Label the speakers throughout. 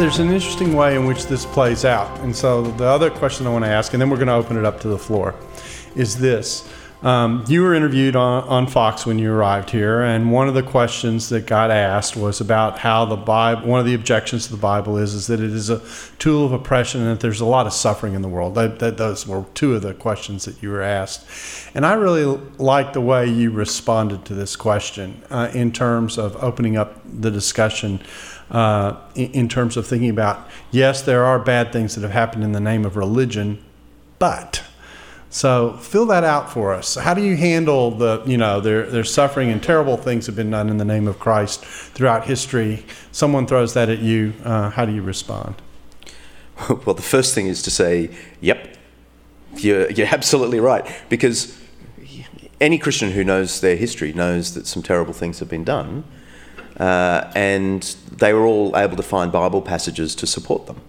Speaker 1: There's an interesting way in which this plays out. And so the other question I want to ask, and then we're going to open it up to the floor, is this. Um, you were interviewed on, on Fox when you arrived here, and one of the questions that got asked was about how the Bible. One of the objections to the Bible is is that it is a tool of oppression, and that there's a lot of suffering in the world. That, that those were two of the questions that you were asked, and I really like the way you responded to this question uh, in terms of opening up the discussion uh, in, in terms of thinking about yes, there are bad things that have happened in the name of religion, but so fill that out for us. How do you handle the, you know, there, there's suffering and terrible things have been done in the name of Christ throughout history. Someone throws that at you. Uh, how do you respond?
Speaker 2: Well, the first thing is to say, yep, you're, you're absolutely right. Because any Christian who knows their history knows that some terrible things have been done. Uh, and they were all able to find Bible passages to support them.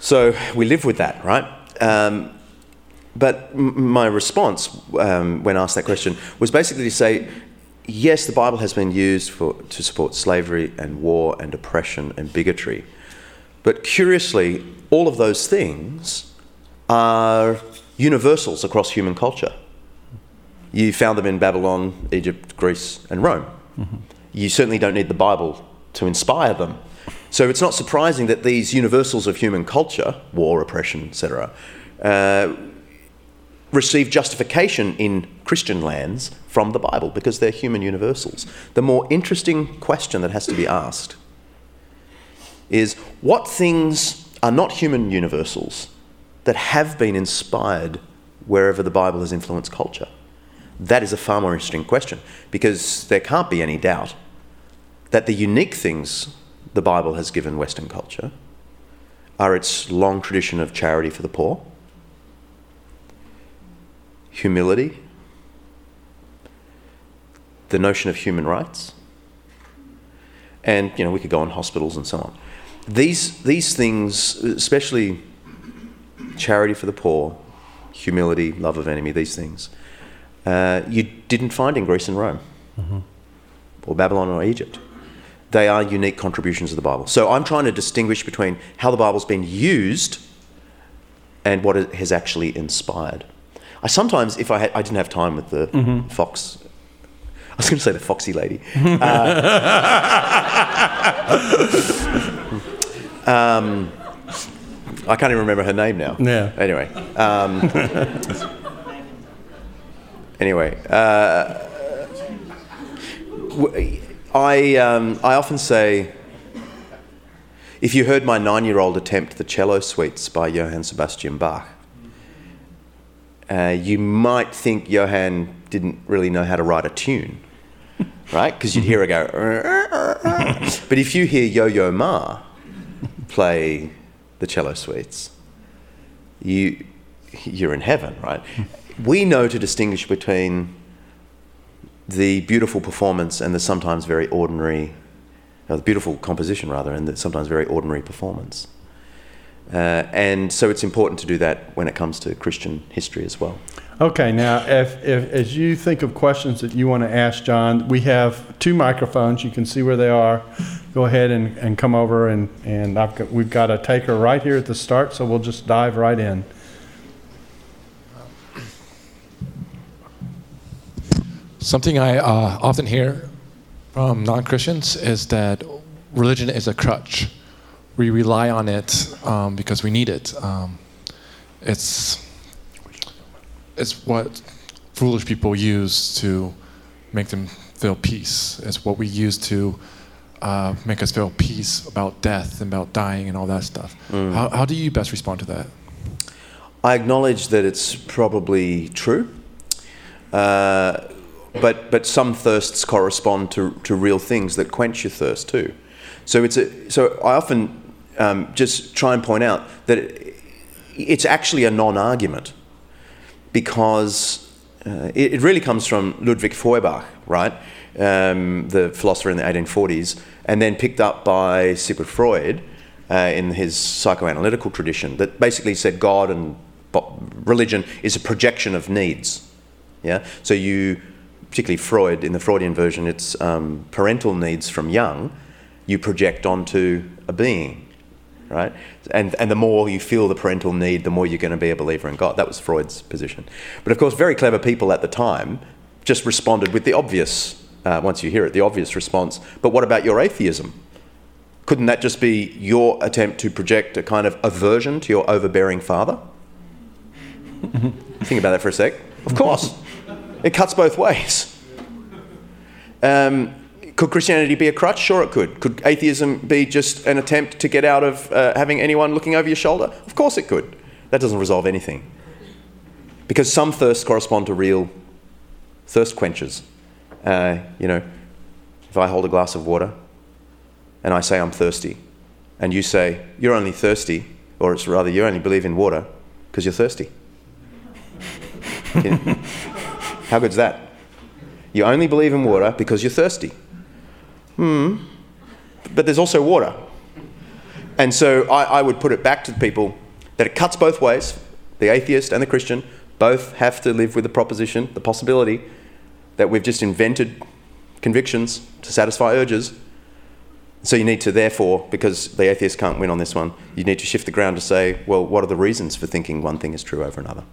Speaker 2: So we live with that, right? Um, but m- my response um, when asked that question was basically to say, yes, the Bible has been used for, to support slavery and war and oppression and bigotry. But curiously, all of those things are universals across human culture. You found them in Babylon, Egypt, Greece, and Rome. Mm-hmm. You certainly don't need the Bible to inspire them. So it's not surprising that these universals of human culture, war, oppression, etc., uh, receive justification in Christian lands from the Bible because they're human universals. The more interesting question that has to be asked is what things are not human universals that have been inspired wherever the Bible has influenced culture? That is a far more interesting question because there can't be any doubt that the unique things the Bible has given Western culture are its long tradition of charity for the poor humility, the notion of human rights, and you know we could go on hospitals and so on. These these things, especially charity for the poor, humility, love of enemy, these things, uh, you didn't find in Greece and Rome, mm-hmm. or Babylon or Egypt. They are unique contributions of the Bible. So I'm trying to distinguish between how the Bible's been used and what it has actually inspired. I sometimes, if I, had, I didn't have time with the mm-hmm. fox, I was going to say the foxy lady. Uh, um, I can't even remember her name now.
Speaker 1: Yeah.
Speaker 2: Anyway. Um, anyway. Uh, I, um, I often say, if you heard my nine year old attempt the cello suites by Johann Sebastian Bach, uh, you might think Johann didn't really know how to write a tune, right? Because you'd hear her go. but if you hear Yo Yo Ma play the cello suites, you you're in heaven, right? We know to distinguish between the beautiful performance and the sometimes very ordinary, or the beautiful composition rather, and the sometimes very ordinary performance. Uh, and so it's important to do that when it comes to Christian history as well.
Speaker 1: Okay, now if, if as you think of questions that you want to ask John, we have two microphones. You can see where they are. Go ahead and, and come over, and, and got, we've got a taker right here at the start, so we'll just dive right in.
Speaker 3: Something I uh, often hear from non Christians is that religion is a crutch we rely on it um, because we need it. Um, it's it's what foolish people use to make them feel peace. It's what we use to uh, make us feel peace about death and about dying and all that stuff. Mm. How, how do you best respond to that?
Speaker 2: I acknowledge that it's probably true. Uh, but but some thirsts correspond to, to real things that quench your thirst too. So it's a so I often um, just try and point out that it, it's actually a non-argument because uh, it, it, really comes from Ludwig Feuerbach, right, um, the philosopher in the 1840s, and then picked up by Sigmund Freud uh, in his psychoanalytical tradition that basically said God and religion is a projection of needs. Yeah, so you, particularly Freud in the Freudian version, it's um, parental needs from young, you project onto a being, right? And and the more you feel the parental need, the more you're going to be a believer in God. That was Freud's position. But of course, very clever people at the time just responded with the obvious. Uh, once you hear it, the obvious response. But what about your atheism? Couldn't that just be your attempt to project a kind of aversion to your overbearing father? Think about that for a sec. Of course, it cuts both ways. Um, could Christianity be a crutch? Sure, it could. Could atheism be just an attempt to get out of uh, having anyone looking over your shoulder? Of course, it could. That doesn't resolve anything. Because some thirsts correspond to real thirst quenchers. Uh, you know, if I hold a glass of water and I say I'm thirsty, and you say you're only thirsty, or it's rather you only believe in water because you're thirsty. How good's that? You only believe in water because you're thirsty. Hmm. But there's also water. And so I, I would put it back to people that it cuts both ways. The atheist and the Christian both have to live with the proposition, the possibility that we've just invented convictions to satisfy urges. So you need to, therefore, because the atheist can't win on this one, you need to shift the ground to say, well, what are the reasons for thinking one thing is true over another?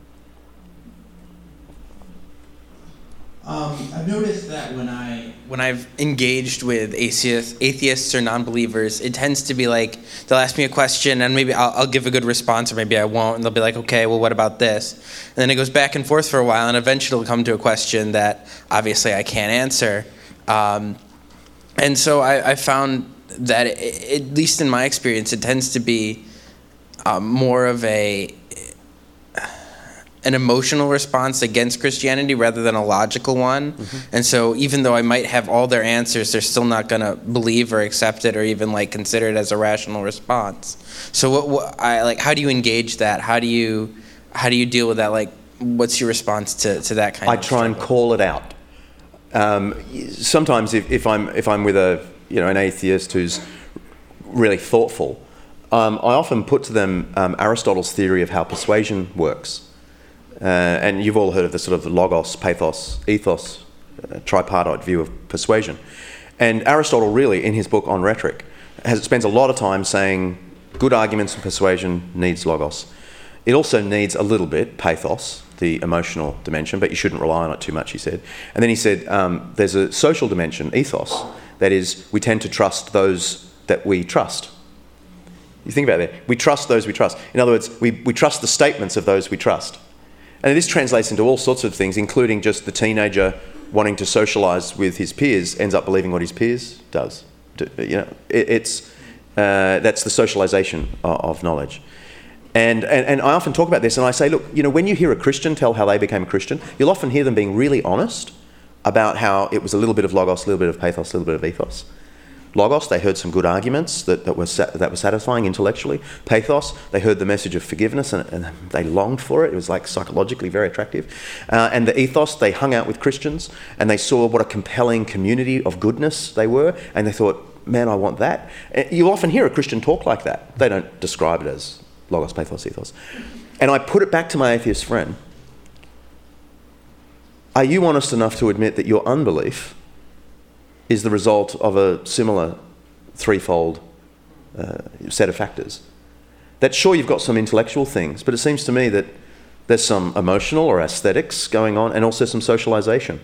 Speaker 4: Um, I've noticed that when I when I've engaged with atheists, atheists or non-believers, it tends to be like they'll ask me a question and maybe I'll, I'll, give a good response or maybe I won't, and they'll be like, "Okay, well, what about this?" And then it goes back and forth for a while, and eventually it'll come to a question that obviously I can't answer. Um, and so I, I found that, it, at least in my experience, it tends to be um, more of a an emotional response against Christianity rather than a logical one. Mm-hmm. And so even though I might have all their answers, they're still not going to believe or accept it or even like consider it as a rational response. So what, what, I like how do you engage that? How do you how do you deal with that like what's your response to, to that kind
Speaker 2: I
Speaker 4: of I
Speaker 2: try and call it out. Um, sometimes if, if I'm if I'm with a you know an atheist who's really thoughtful, um, I often put to them um, Aristotle's theory of how persuasion works uh, and you've all heard of the sort of logos, pathos, ethos, uh, tripartite view of persuasion. And Aristotle, really, in his book on rhetoric, has, spends a lot of time saying good arguments and persuasion needs logos. It also needs a little bit pathos, the emotional dimension, but you shouldn't rely on it too much, he said. And then he said um, there's a social dimension, ethos, that is, we tend to trust those that we trust. You think about that. We trust those we trust. In other words, we, we trust the statements of those we trust. And this translates into all sorts of things, including just the teenager wanting to socialize with his peers ends up believing what his peers does. You know, it, it's uh, that's the socialization of, of knowledge. And, and, and I often talk about this, and I say, look, you know, when you hear a Christian tell how they became a Christian, you'll often hear them being really honest about how it was a little bit of logos, a little bit of pathos, a little bit of ethos. Logos, they heard some good arguments that, that, were, that were satisfying intellectually. Pathos, they heard the message of forgiveness and, and they longed for it. It was like psychologically very attractive. Uh, and the ethos, they hung out with Christians and they saw what a compelling community of goodness they were and they thought, man, I want that. Uh, you often hear a Christian talk like that. They don't describe it as logos, pathos, ethos. And I put it back to my atheist friend. Are you honest enough to admit that your unbelief is the result of a similar threefold uh, set of factors. That sure you've got some intellectual things, but it seems to me that there's some emotional or aesthetics going on and also some socialization.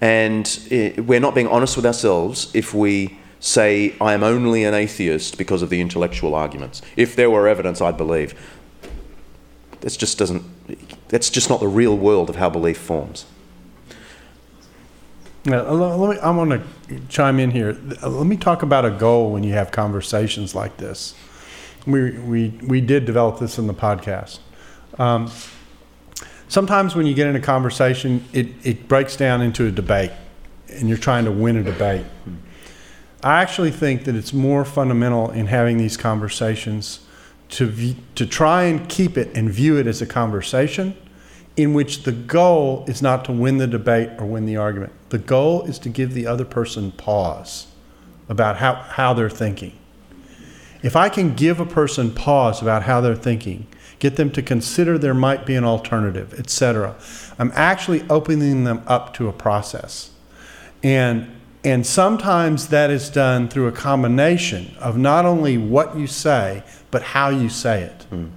Speaker 2: And it, we're not being honest with ourselves if we say, I am only an atheist because of the intellectual arguments. If there were evidence, I'd believe. That's just doesn't, that's just not the real world of how belief forms.
Speaker 1: Yeah, let me, I want to chime in here. Let me talk about a goal when you have conversations like this. We, we, we did develop this in the podcast. Um, sometimes when you get in a conversation, it, it breaks down into a debate, and you're trying to win a debate. I actually think that it's more fundamental in having these conversations to, v- to try and keep it and view it as a conversation in which the goal is not to win the debate or win the argument. The goal is to give the other person pause about how, how they're thinking. If I can give a person pause about how they're thinking, get them to consider there might be an alternative, etc., I'm actually opening them up to a process. And and sometimes that is done through a combination of not only what you say, but how you say it. Mm.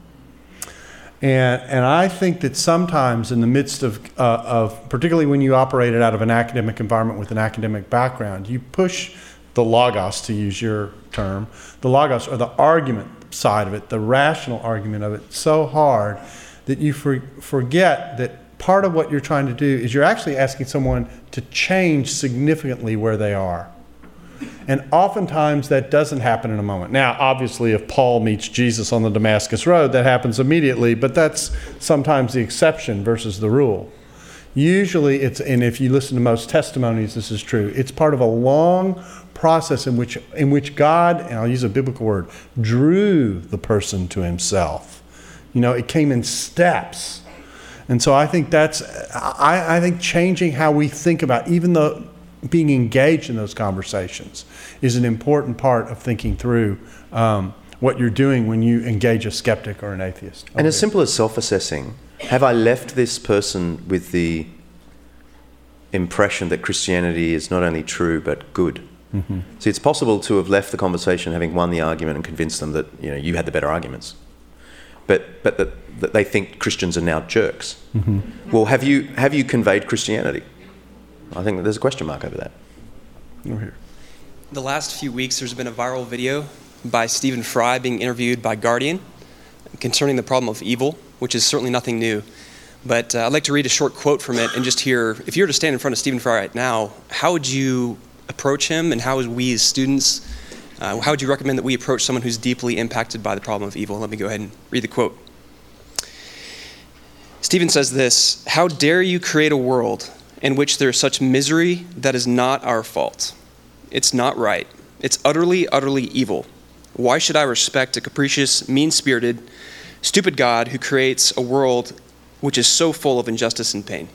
Speaker 1: And, and I think that sometimes, in the midst of, uh, of, particularly when you operate it out of an academic environment with an academic background, you push the logos, to use your term, the logos or the argument side of it, the rational argument of it, so hard that you for, forget that part of what you're trying to do is you're actually asking someone to change significantly where they are. And oftentimes that doesn't happen in a moment. Now, obviously, if Paul meets Jesus on the Damascus Road, that happens immediately, but that's sometimes the exception versus the rule. Usually, it's, and if you listen to most testimonies, this is true, it's part of a long process in which, in which God, and I'll use a biblical word, drew the person to himself. You know, it came in steps. And so I think that's, I, I think changing how we think about even the being engaged in those conversations is an important part of thinking through um, what you're doing when you engage a skeptic or an atheist.
Speaker 2: And as simple as self assessing, have I left this person with the impression that Christianity is not only true but good? Mm-hmm. See, it's possible to have left the conversation having won the argument and convinced them that you know you had the better arguments, but but that that they think Christians are now jerks. Mm-hmm. Well, have you, have you conveyed Christianity? I think there's a question mark over that.
Speaker 1: Over here.
Speaker 5: The last few weeks, there's been a viral video by Stephen Fry being interviewed by Guardian concerning the problem of evil, which is certainly nothing new. But uh, I'd like to read a short quote from it and just hear if you were to stand in front of Stephen Fry right now, how would you approach him and how would we as students, uh, how would you recommend that we approach someone who's deeply impacted by the problem of evil? Let me go ahead and read the quote. Stephen says this How dare you create a world in which there is such misery that is not our fault? It's not right. It's utterly, utterly evil. Why should I respect a capricious, mean spirited, stupid God who creates a world which is so full of injustice and pain?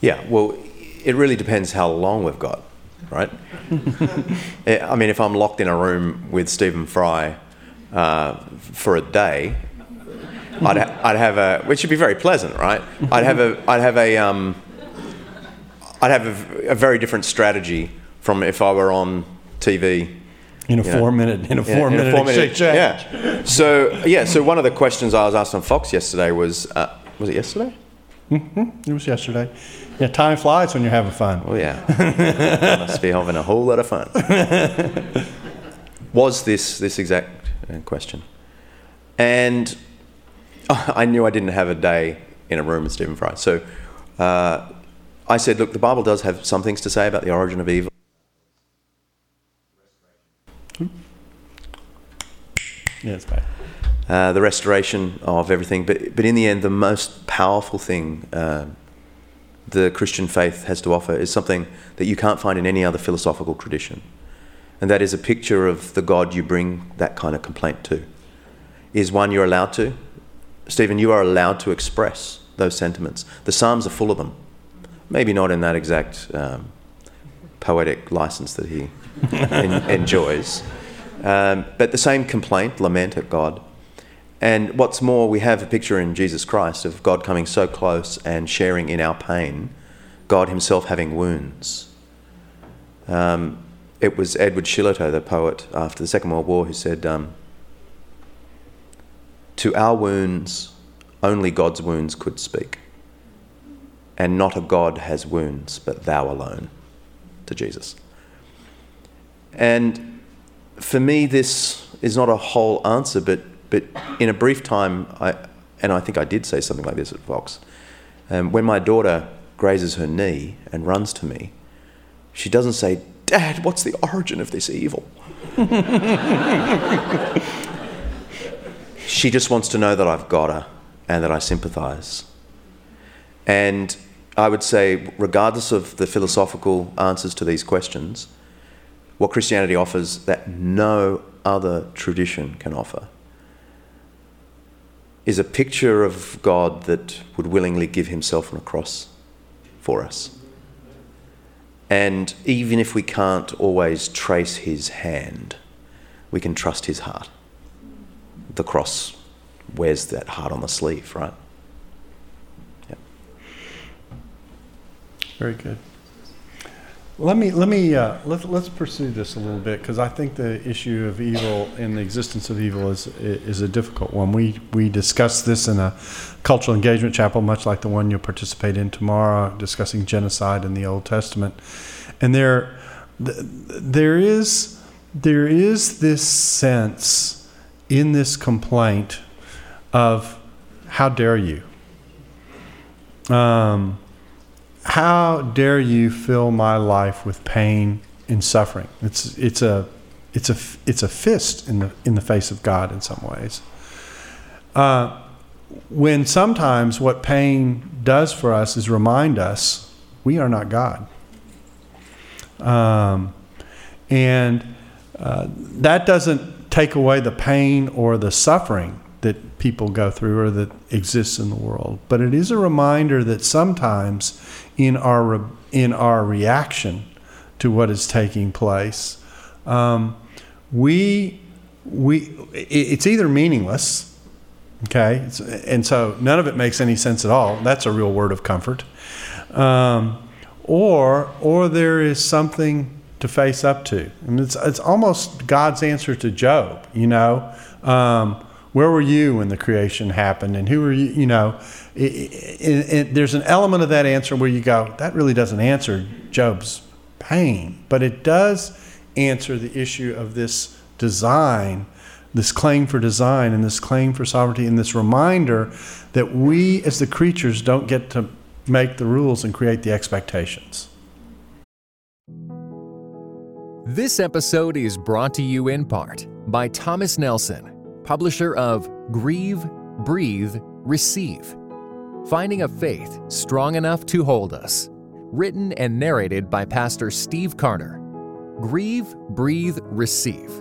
Speaker 2: Yeah, well, it really depends how long we've got, right? I mean, if I'm locked in a room with Stephen Fry uh, for a day, I'd, ha- I'd have a, which would be very pleasant, right? I'd have a, I'd have a, um, I'd have a, a, very different strategy from if I were on TV.
Speaker 1: In a four know, minute, in a four in, minute, in a four minute exchange.
Speaker 2: Yeah. So yeah. So one of the questions I was asked on Fox yesterday was, uh, was it yesterday?
Speaker 1: Mm-hmm. It was yesterday. Yeah, time flies when you're having fun.
Speaker 2: Oh yeah, must be having a whole lot of fun. was this this exact uh, question? And I knew I didn't have a day in a room with Stephen Fry. So uh, I said, look, the Bible does have some things to say about the origin of evil.
Speaker 1: Yeah, it's bad.
Speaker 2: Uh, the restoration of everything. But, but in the end, the most powerful thing uh, the Christian faith has to offer is something that you can't find in any other philosophical tradition. And that is a picture of the God you bring that kind of complaint to. Is one you're allowed to, Stephen, you are allowed to express those sentiments. The Psalms are full of them. Maybe not in that exact um, poetic license that he en- enjoys, um, but the same complaint, lament at God. And what's more, we have a picture in Jesus Christ of God coming so close and sharing in our pain, God Himself having wounds. Um, it was Edward Shillito, the poet after the Second World War, who said, um, to our wounds, only God's wounds could speak. And not a God has wounds, but thou alone, to Jesus. And for me, this is not a whole answer, but, but in a brief time, I, and I think I did say something like this at Fox. Um, when my daughter grazes her knee and runs to me, she doesn't say, Dad, what's the origin of this evil? She just wants to know that I've got her and that I sympathize. And I would say, regardless of the philosophical answers to these questions, what Christianity offers that no other tradition can offer is a picture of God that would willingly give himself on a cross for us. And even if we can't always trace his hand, we can trust his heart. The cross wears that heart on the sleeve, right? Yeah.
Speaker 1: Very good. Let me let me uh, let, let's pursue this a little bit because I think the issue of evil and the existence of evil is is a difficult one. We we discussed this in a cultural engagement chapel, much like the one you'll participate in tomorrow, discussing genocide in the Old Testament, and there there is there is this sense in this complaint of how dare you. Um, how dare you fill my life with pain and suffering? It's it's a it's a it's a fist in the in the face of God in some ways. Uh, when sometimes what pain does for us is remind us we are not God, um, and uh, that doesn't take away the pain or the suffering that people go through or that exists in the world. But it is a reminder that sometimes in our re- in our reaction to what is taking place, um, we we it's either meaningless, okay, it's, and so none of it makes any sense at all. That's a real word of comfort, um, or or there is something to face up to, and it's it's almost God's answer to Job. You know. Um, where were you when the creation happened? And who were you? You know, it, it, it, there's an element of that answer where you go, that really doesn't answer Job's pain, but it does answer the issue of this design, this claim for design, and this claim for sovereignty, and this reminder that we as the creatures don't get to make the rules and create the expectations.
Speaker 6: This episode is brought to you in part by Thomas Nelson publisher of Grieve, Breathe, Receive Finding a Faith Strong Enough to Hold Us. Written and narrated by Pastor Steve Carter. Grieve, Breathe, Receive.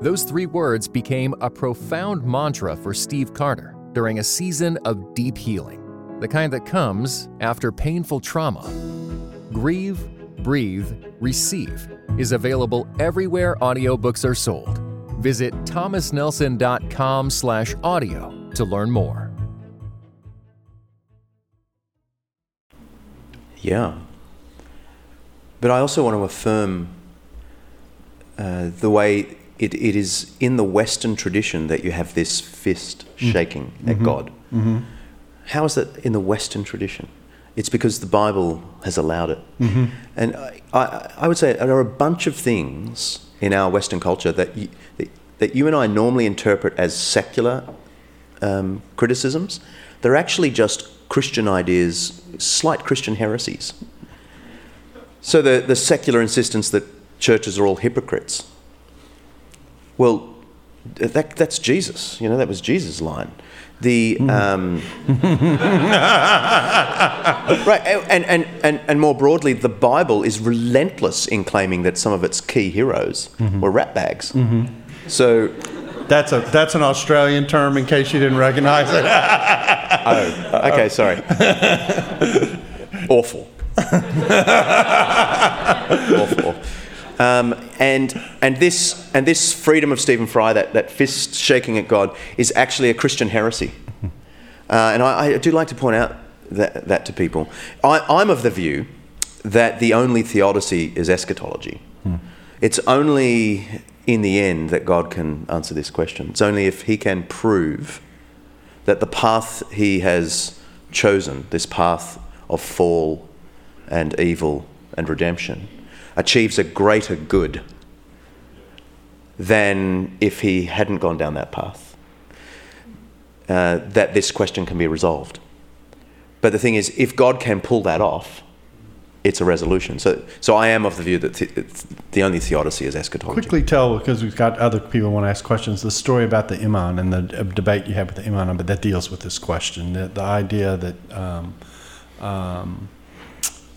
Speaker 6: Those three words became a profound mantra for Steve Carter during a season of deep healing, the kind that comes after painful trauma. Grieve, Breathe, Receive is available everywhere audiobooks are sold Visit thomasnelson.com slash audio to learn more.
Speaker 2: Yeah. But I also want to affirm uh, the way it, it is in the Western tradition that you have this fist mm. shaking mm-hmm. at God. Mm-hmm. How is that in the Western tradition? It's because the Bible has allowed it. Mm-hmm. And I, I, I, would say there are a bunch of things in our Western culture that you, that you and I normally interpret as secular um, criticisms, they're actually just Christian ideas, slight Christian heresies. So the, the secular insistence that churches are all hypocrites. Well, that, that's Jesus. You know, that was Jesus' line. The hmm. um, right, and, and, and, and more broadly, the Bible is relentless in claiming that some of its key heroes mm-hmm. were ratbags. Mm-hmm. So
Speaker 1: that's a that's an Australian term in case you didn't recognize it.
Speaker 2: oh, okay, sorry. Awful. Awful. Um, and and this and this freedom of Stephen Fry, that, that fist shaking at God, is actually a Christian heresy. Uh, and I, I, do like to point out that, that to people. I, I'm of the view that the only theodicy is eschatology. Hmm. It's only in the end that God can answer this question. It's only if He can prove that the path He has chosen, this path of fall and evil and redemption, achieves a greater good than if He hadn't gone down that path, uh, that this question can be resolved. But the thing is, if God can pull that off, it's a resolution. So, so I am of the view that the, the only theodicy is eschatology.
Speaker 1: Quickly tell, because we've got other people want to ask questions, the story about the imam and the uh, debate you had with the imam, but that deals with this question. The, the idea that. Um, um,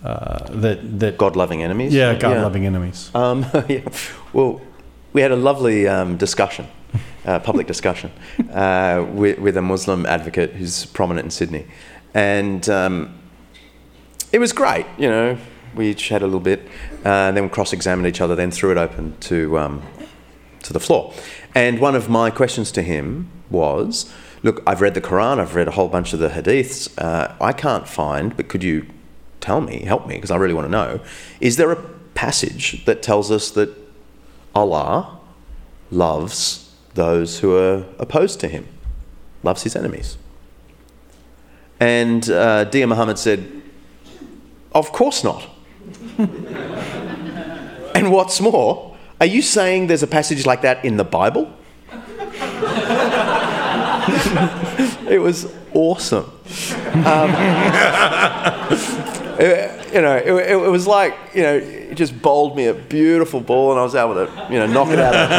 Speaker 1: uh, that that
Speaker 2: God loving enemies.
Speaker 1: Yeah, God loving enemies.
Speaker 2: Um, yeah. Well, we had a lovely um, discussion, uh, public discussion, uh, with, with, a Muslim advocate who's prominent in Sydney, and um, it was great. You know, we each had a little bit, uh, then we cross-examined each other, then threw it open to um, to the floor. And one of my questions to him was, "Look, I've read the Quran, I've read a whole bunch of the Hadiths. Uh, I can't find, but could you tell me, help me, because I really want to know, is there a passage that tells us that Allah loves those who are opposed to Him, loves His enemies?" And uh, Diaa Mohamed said, of course not. and what's more, are you saying there's a passage like that in the Bible? it was awesome. Um, it, you know, it, it, was like, you know, it just bowled me a beautiful ball and I was able to, you know, knock it out of the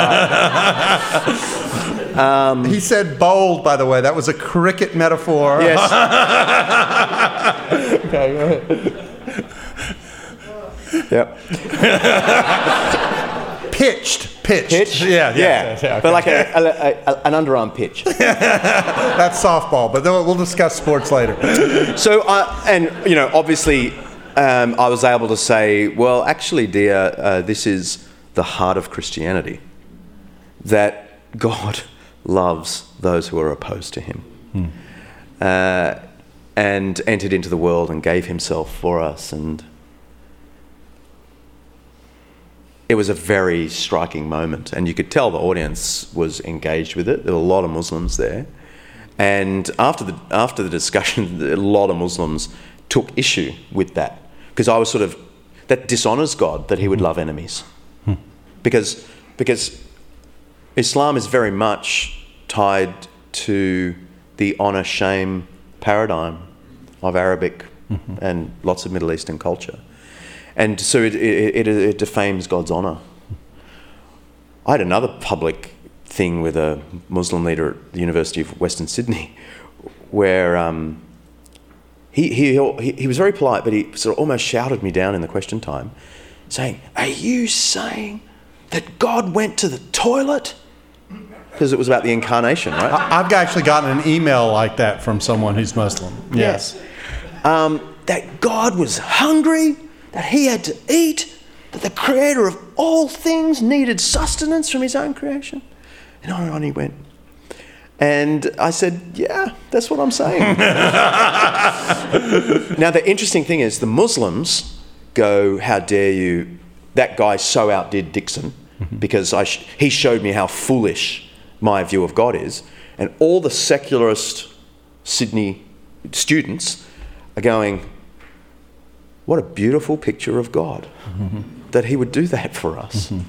Speaker 1: park. Um, he said bowled, by the way. That was a cricket metaphor.
Speaker 2: Yes.
Speaker 1: okay, go ahead.
Speaker 2: Yep.
Speaker 1: Pitched. Pitched.
Speaker 2: Pitch?
Speaker 1: Yeah, yeah.
Speaker 2: yeah.
Speaker 1: yeah, yeah
Speaker 2: okay. But like a, a, a, an underarm pitch.
Speaker 1: That's softball, but we'll discuss sports later.
Speaker 2: So, uh, and, you know, obviously, um, I was able to say, well, actually, Diaa, uh, this is the heart of Christianity. That God loves those who are opposed to him. Hmm. Uh, and entered into the world and gave himself for us and it was a very striking moment, and you could tell the audience was engaged with it. There were a lot of Muslims there, and after the after the discussion, a lot of Muslims took issue with that because I was sort of that dishonors God that He would love enemies, hmm. because because Islam is very much tied to the honor shame paradigm of Arabic mm-hmm. and lots of Middle Eastern culture and so it, it, it, it defames God's honor. I had another public thing with a Muslim leader at the University of Western Sydney where um, he, he, he was very polite, but he sort of almost shouted me down in the question time, saying, Are you saying that God went to the toilet? Because it was about the incarnation, right?
Speaker 1: I've actually gotten an email like that from someone who's Muslim. Yes.
Speaker 2: yes. Um, that God was hungry that he had to eat, that the creator of all things needed sustenance from his own creation. And on and on he went. And I said, Yeah, that's what I'm saying. now, the interesting thing is, the Muslims go, How dare you? That guy so outdid Dickson mm-hmm. because I sh- he showed me how foolish my view of God is. And all the secularist Sydney students are going, what a beautiful picture of God mm-hmm. that He would do that for us. Mm-hmm.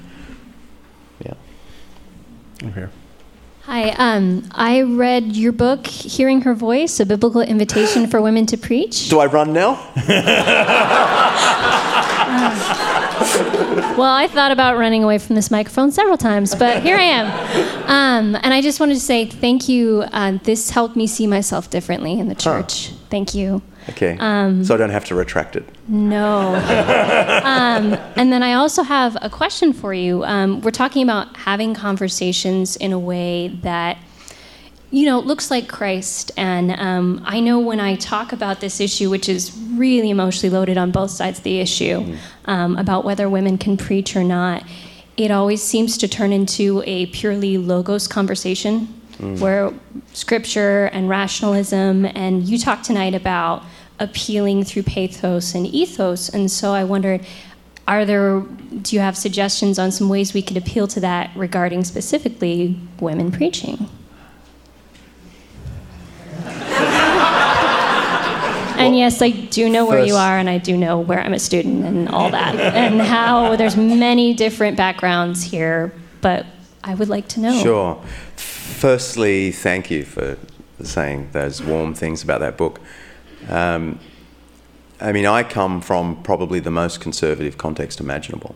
Speaker 2: Yeah.
Speaker 1: I'm here.
Speaker 7: Hi, um, I read your book, Hearing Her Voice A Biblical Invitation for Women to Preach.
Speaker 2: Do I run now?
Speaker 7: uh, well, I thought about running away from this microphone several times, but here I am. Um, and I just wanted to say thank you. Uh, this helped me see myself differently in the church. Huh. Thank you.
Speaker 2: Okay. Um, so I don't have to retract it.
Speaker 7: No. um, and then I also have a question for you. Um, we're talking about having conversations in a way that, you know, looks like Christ. And um, I know when I talk about this issue, which is really emotionally loaded on both sides of the issue, mm. about whether women can preach or not, it always seems to turn into a purely logos conversation mm. where scripture and rationalism, and you talked tonight about appealing through pathos and ethos. And so I wondered, are there, do you have suggestions on some ways we could appeal to that regarding specifically women preaching? and yes, I do know where you are, and I do know where I'm a student and all that, and how there's many different backgrounds here, but I would like to know.
Speaker 2: Sure firstly, thank you for saying those warm things about that book. Um, I mean, I come from probably the most conservative context imaginable,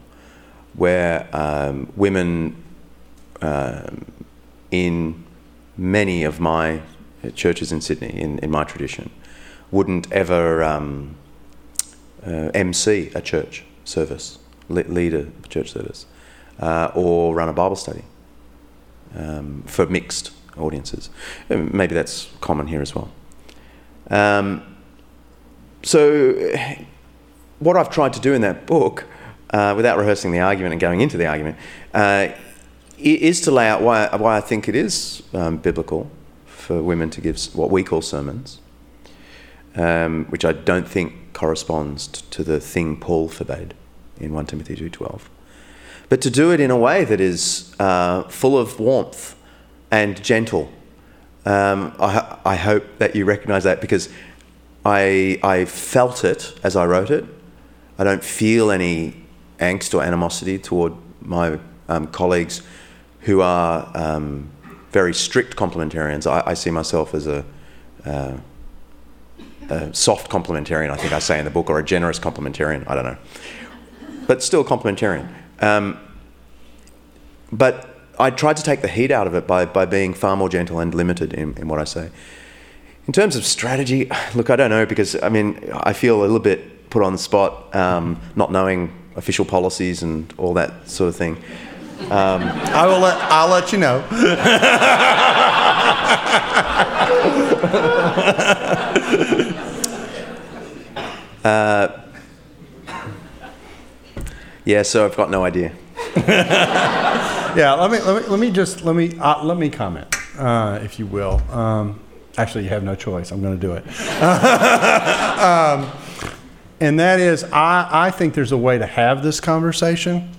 Speaker 2: where um, women um, in many of my churches in Sydney, in, in my tradition, wouldn't ever um, uh, MC a church service, lead a church service, uh, or run a Bible study um, for mixed audiences. Maybe that's common here as well. Um, so, what I've tried to do in that book, uh, without rehearsing the argument and going into the argument, uh, is to lay out why, why I think it is um, biblical for women to give what we call sermons, um, which I don't think corresponds to the thing Paul forbade in 1 Timothy 2.12. But to do it in a way that is uh, full of warmth and gentle. Um, I, I hope that you recognize that because I, I felt it as I wrote it. I don't feel any angst or animosity toward my um, colleagues who are um, very strict complementarians. I, I, see myself as a, uh, a, soft complementarian, I think I say in the book, or a generous complementarian, I don't know. But still a complementarian. Um, but I tried to take the heat out of it by, by being far more gentle and limited in, in what I say. In terms of strategy, look, I don't know because I mean, I feel a little bit put on the spot, um, not knowing official policies and all that sort of thing.
Speaker 1: Um, I will let I'll let you know.
Speaker 2: uh, yeah, so I've got no idea.
Speaker 1: yeah, let me, let me let me just let me uh, let me comment, uh, if you will. Um, actually, you have no choice. I'm going to do it. um, and that is, I, I think there's a way to have this conversation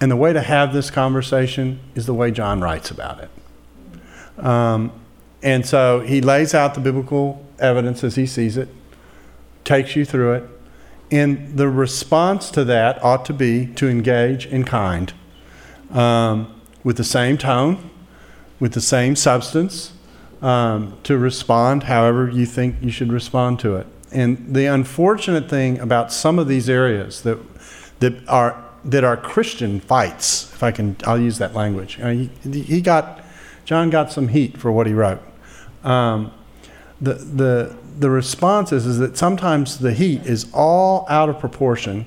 Speaker 1: and the way to have this conversation is the way John writes about it. Um, and so he lays out the biblical evidence as he sees it, takes you through it, and the response to that ought to be to engage in kind um, with the same tone, with the same substance, um, to respond however you think you should respond to it. And the unfortunate thing about some of these areas that, that are that are Christian fights, if I can, I'll use that language. he, he got, John got some heat for what he wrote. Um, the, the, the response is, is that sometimes the heat is all out of proportion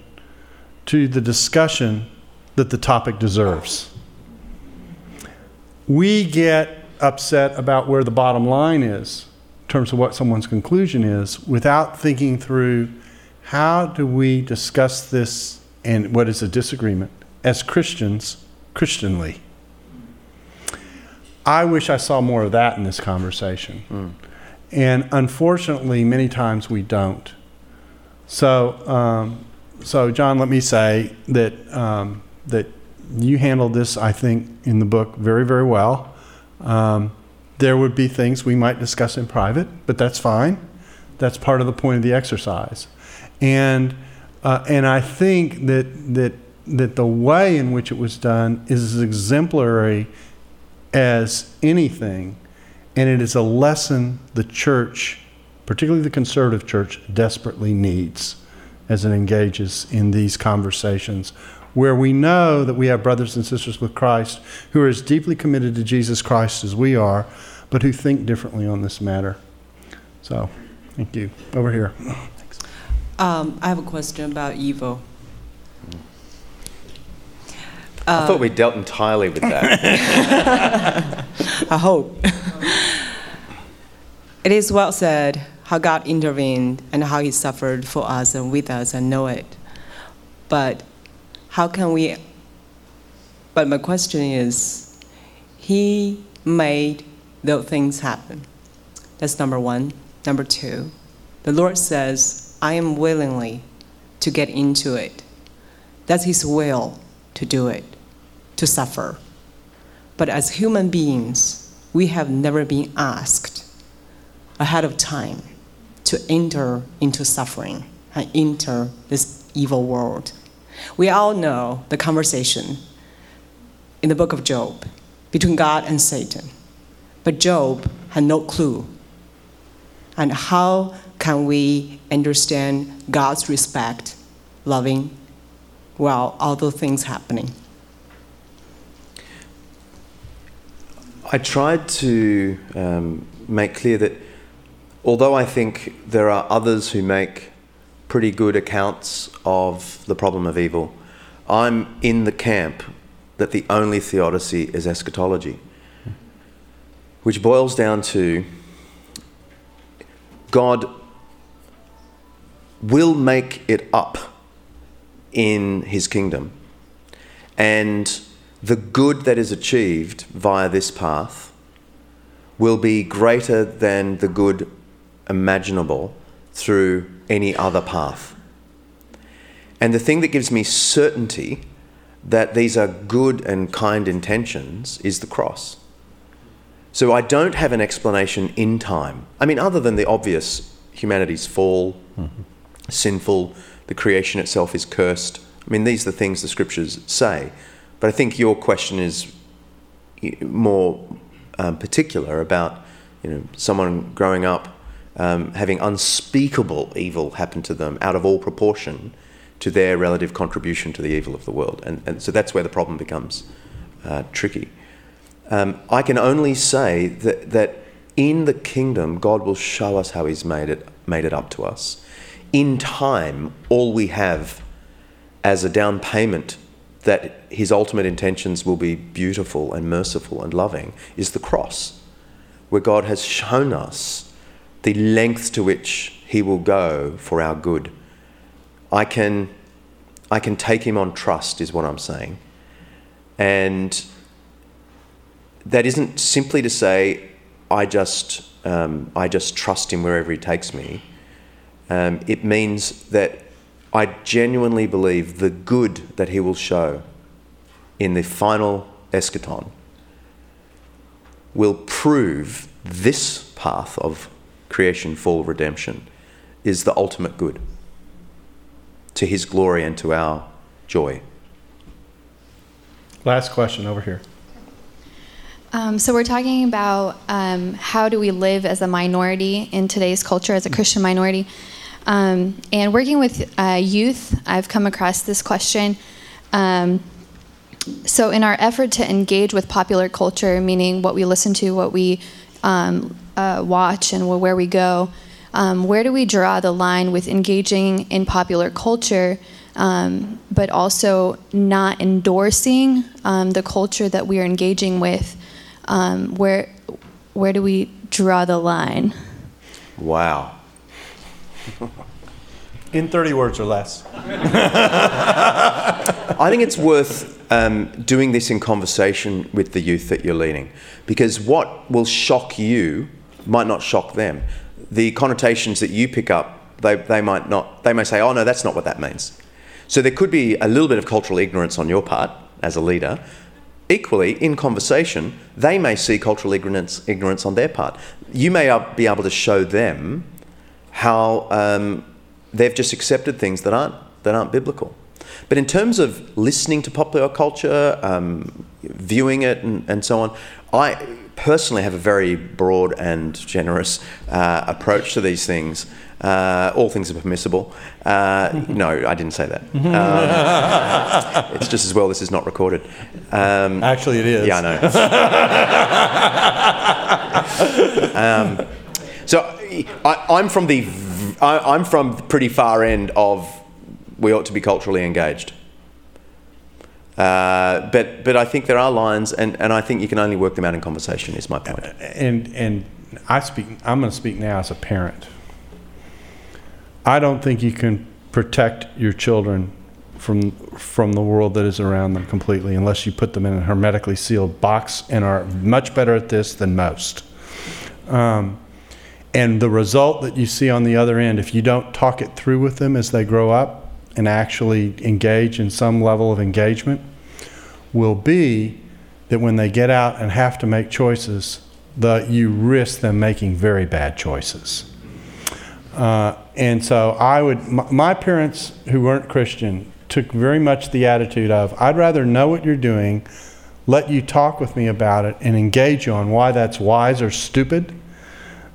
Speaker 1: to the discussion that the topic deserves. We get upset about where the bottom line is in terms of what someone's conclusion is without thinking through how do we discuss this and what is a disagreement as Christians, Christianly. I wish I saw more of that in this conversation. Mm. And unfortunately, many times we don't. So, um, so John, let me say that, um, that you handled this, I think, in the book very, very well. Um, there would be things we might discuss in private, but that's fine. That's part of the point of the exercise. And uh, and I think that, that, that the way in which it was done is as exemplary as anything. And it is a lesson the church, particularly the conservative church, desperately needs as it engages in these conversations where we know that we have brothers and sisters with Christ who are as deeply committed to Jesus Christ as we are, but who think differently on this matter. So, thank you. Over here.
Speaker 8: Um, I have a question about evil.
Speaker 2: I thought we dealt entirely with that.
Speaker 8: I hope. it is well said how God intervened and how He suffered for us and with us and know it. But how can we? But my question is He made those things happen. That's number one. Number two, the Lord says, I am willingly to get into it. That's His will to do it, to suffer. But as human beings, we have never been asked ahead of time to enter into suffering and enter this evil world. We all know the conversation in the book of Job between God and Satan. But Job had no clue And how can we understand God's respect, loving, while all those things happening?
Speaker 2: I tried to um, make clear that although I think there are others who make pretty good accounts of the problem of evil, I'm in the camp that the only theodicy is eschatology, which boils down to God will make it up in his kingdom. And the good that is achieved via this path will be greater than the good imaginable through any other path. And the thing that gives me certainty that these are good and kind intentions is the cross. So I don't have an explanation in time. I mean, other than the obvious humanity's fall, mm-hmm. sinful, the creation itself is cursed. I mean, these are the things the scriptures say. But I think your question is more um, particular about you know, someone growing up um, having unspeakable evil happen to them out of all proportion to their relative contribution to the evil of the world. And, and so that's where the problem becomes uh, tricky. Um, I can only say that, that in the kingdom, God will show us how He's made it, made it up to us. In time, all we have as a down payment that His ultimate intentions will be beautiful and merciful and loving is the cross, where God has shown us the length to which He will go for our good. I can, I can take Him on trust, is what I'm saying. And that isn't simply to say, I just, um, I just trust Him wherever He takes me. Um, it means that I genuinely believe the good that He will show in the final eschaton will prove this path of creation, fall, redemption is the ultimate good to his glory and to our joy.
Speaker 1: Last question over here.
Speaker 9: Um, so we're talking about um, how do we live as a minority in today's culture, as a Christian minority. Um, and working with uh, youth, I've come across this question. Um, so in our effort to engage with popular culture, meaning what we listen to, what we um, uh, watch and where we go, um, where do we draw the line with engaging in popular culture, um, but also not endorsing um, the culture that we are engaging with? Um, where where do we draw the line?
Speaker 2: Wow.
Speaker 1: In 30 words or less.
Speaker 2: I think it's worth um, doing this in conversation with the youth that you're leading because what will shock you might not shock them. The connotations that you pick up, they, they might not, they may say, oh no, that's not what that means. So there could be a little bit of cultural ignorance on your part as a leader. Equally, in conversation, they may see cultural ignorance, ignorance on their part. You may be able to show them how um, they've just accepted things that aren't, that aren't biblical. But in terms of listening to popular culture, um, viewing it, and, and so on, I personally have a very broad and generous uh, approach to these things. Uh, all things are permissible. Uh, no, I didn't say that. Um, it's just as well this is not recorded. Um,
Speaker 1: Actually, it is.
Speaker 2: Yeah, I know. um, so I, am from the I, am from pretty far end of we ought to be culturally engaged. Uh, but but I think there are lines, and, and I think you can only work them out in conversation. Is my point.
Speaker 1: And and I speak. I'm going to speak now as a parent. I don't think you can protect your children from from the world that is around them completely unless you put them in a hermetically sealed box and are much better at this than most. Um, and the result that you see on the other end, if you don't talk it through with them as they grow up, and actually engage in some level of engagement will be that when they get out and have to make choices, that you risk them making very bad choices. Uh, and so I would, my, my parents who weren't Christian took very much the attitude of, I'd rather know what you're doing, let you talk with me about it, and engage you on why that's wise or stupid,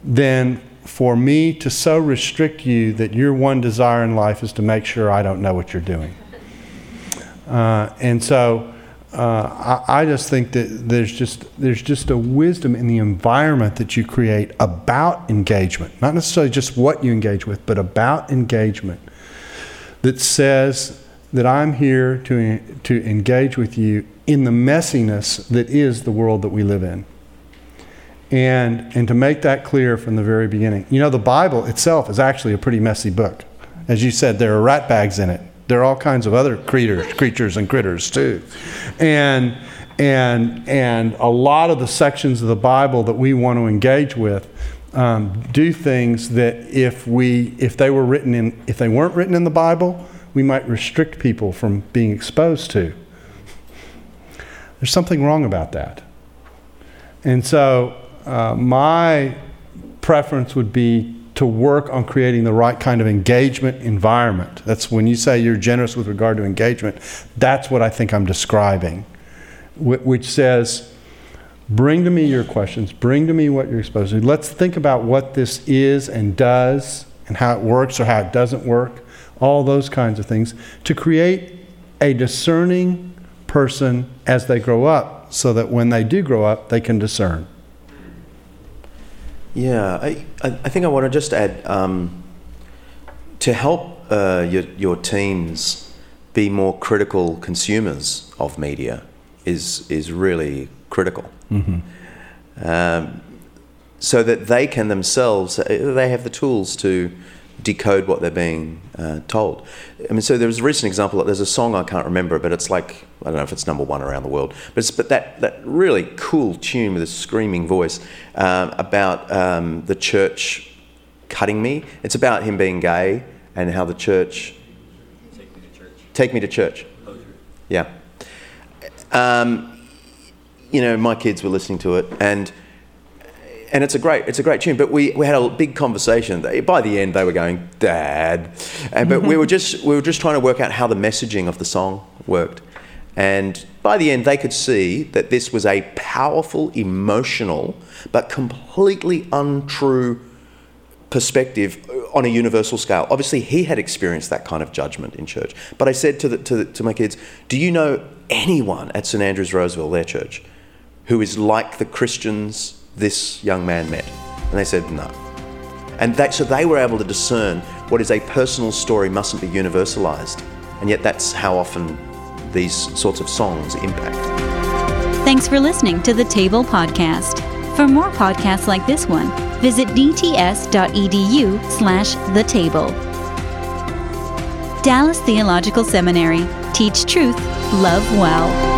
Speaker 1: than for me to so restrict you that your one desire in life is to make sure I don't know what you're doing. Uh, and so uh, I, I, just think that there's just there's just a wisdom in the environment that you create about engagement, not necessarily just what you engage with, but about engagement that says that I'm here to to engage with you in the messiness that is the world that we live in. And, and to make that clear from the very beginning. You know, the Bible itself is actually a pretty messy book. As you said, there are rat bags in it. There are all kinds of other creatures, creatures and critters too. And, and, and a lot of the sections of the Bible that we want to engage with um, do things that if, we, if, they were written in, if they weren't written in the Bible, we might restrict people from being exposed to. There's something wrong about that. And so, uh, my preference would be to work on creating the right kind of engagement environment. That's when you say you're generous with regard to engagement, that's what I think I'm describing, which says, bring to me your questions, bring to me what you're exposed to. Let's think about what this is and does, and how it works or how it doesn't work, all those kinds of things, to create a discerning person as they grow up, so that when they do grow up, they can discern.
Speaker 2: Yeah, I, I think I want to just add um, to help uh, your, your teens be more critical consumers of media is, is really critical. Mm-hmm. Um, so that they can themselves, uh, they have the tools to decode what they're being uh, told. I mean, so there was a recent example. There's a song I can't remember, but it's like I don't know if it's number one around the world. But it's but that that really cool tune with a screaming voice um, about um, the church cutting me. It's about him being gay and how the church take me to church. Take me to church. Yeah. Um, you know, my kids were listening to it and and it's a great it's a great tune. But we, we had a big conversation. By the end, they were going, "Dad," and but we were just we were just trying to work out how the messaging of the song worked. And by the end, they could see that this was a powerful, emotional, but completely untrue perspective on a universal scale. Obviously, he had experienced that kind of judgment in church. But I said to, the, to, the, to my kids, Do you know anyone at St Andrews Roseville, their church, who is like the Christians this young man met? And they said, no. And that, so they were able to discern what is a personal story mustn't be universalized. And yet that's how often these sorts of songs impact.
Speaker 10: Thanks for listening to the Table Podcast. For more podcasts like this one, visit dts.edu slash the table. Dallas Theological Seminary. Teach truth, love well.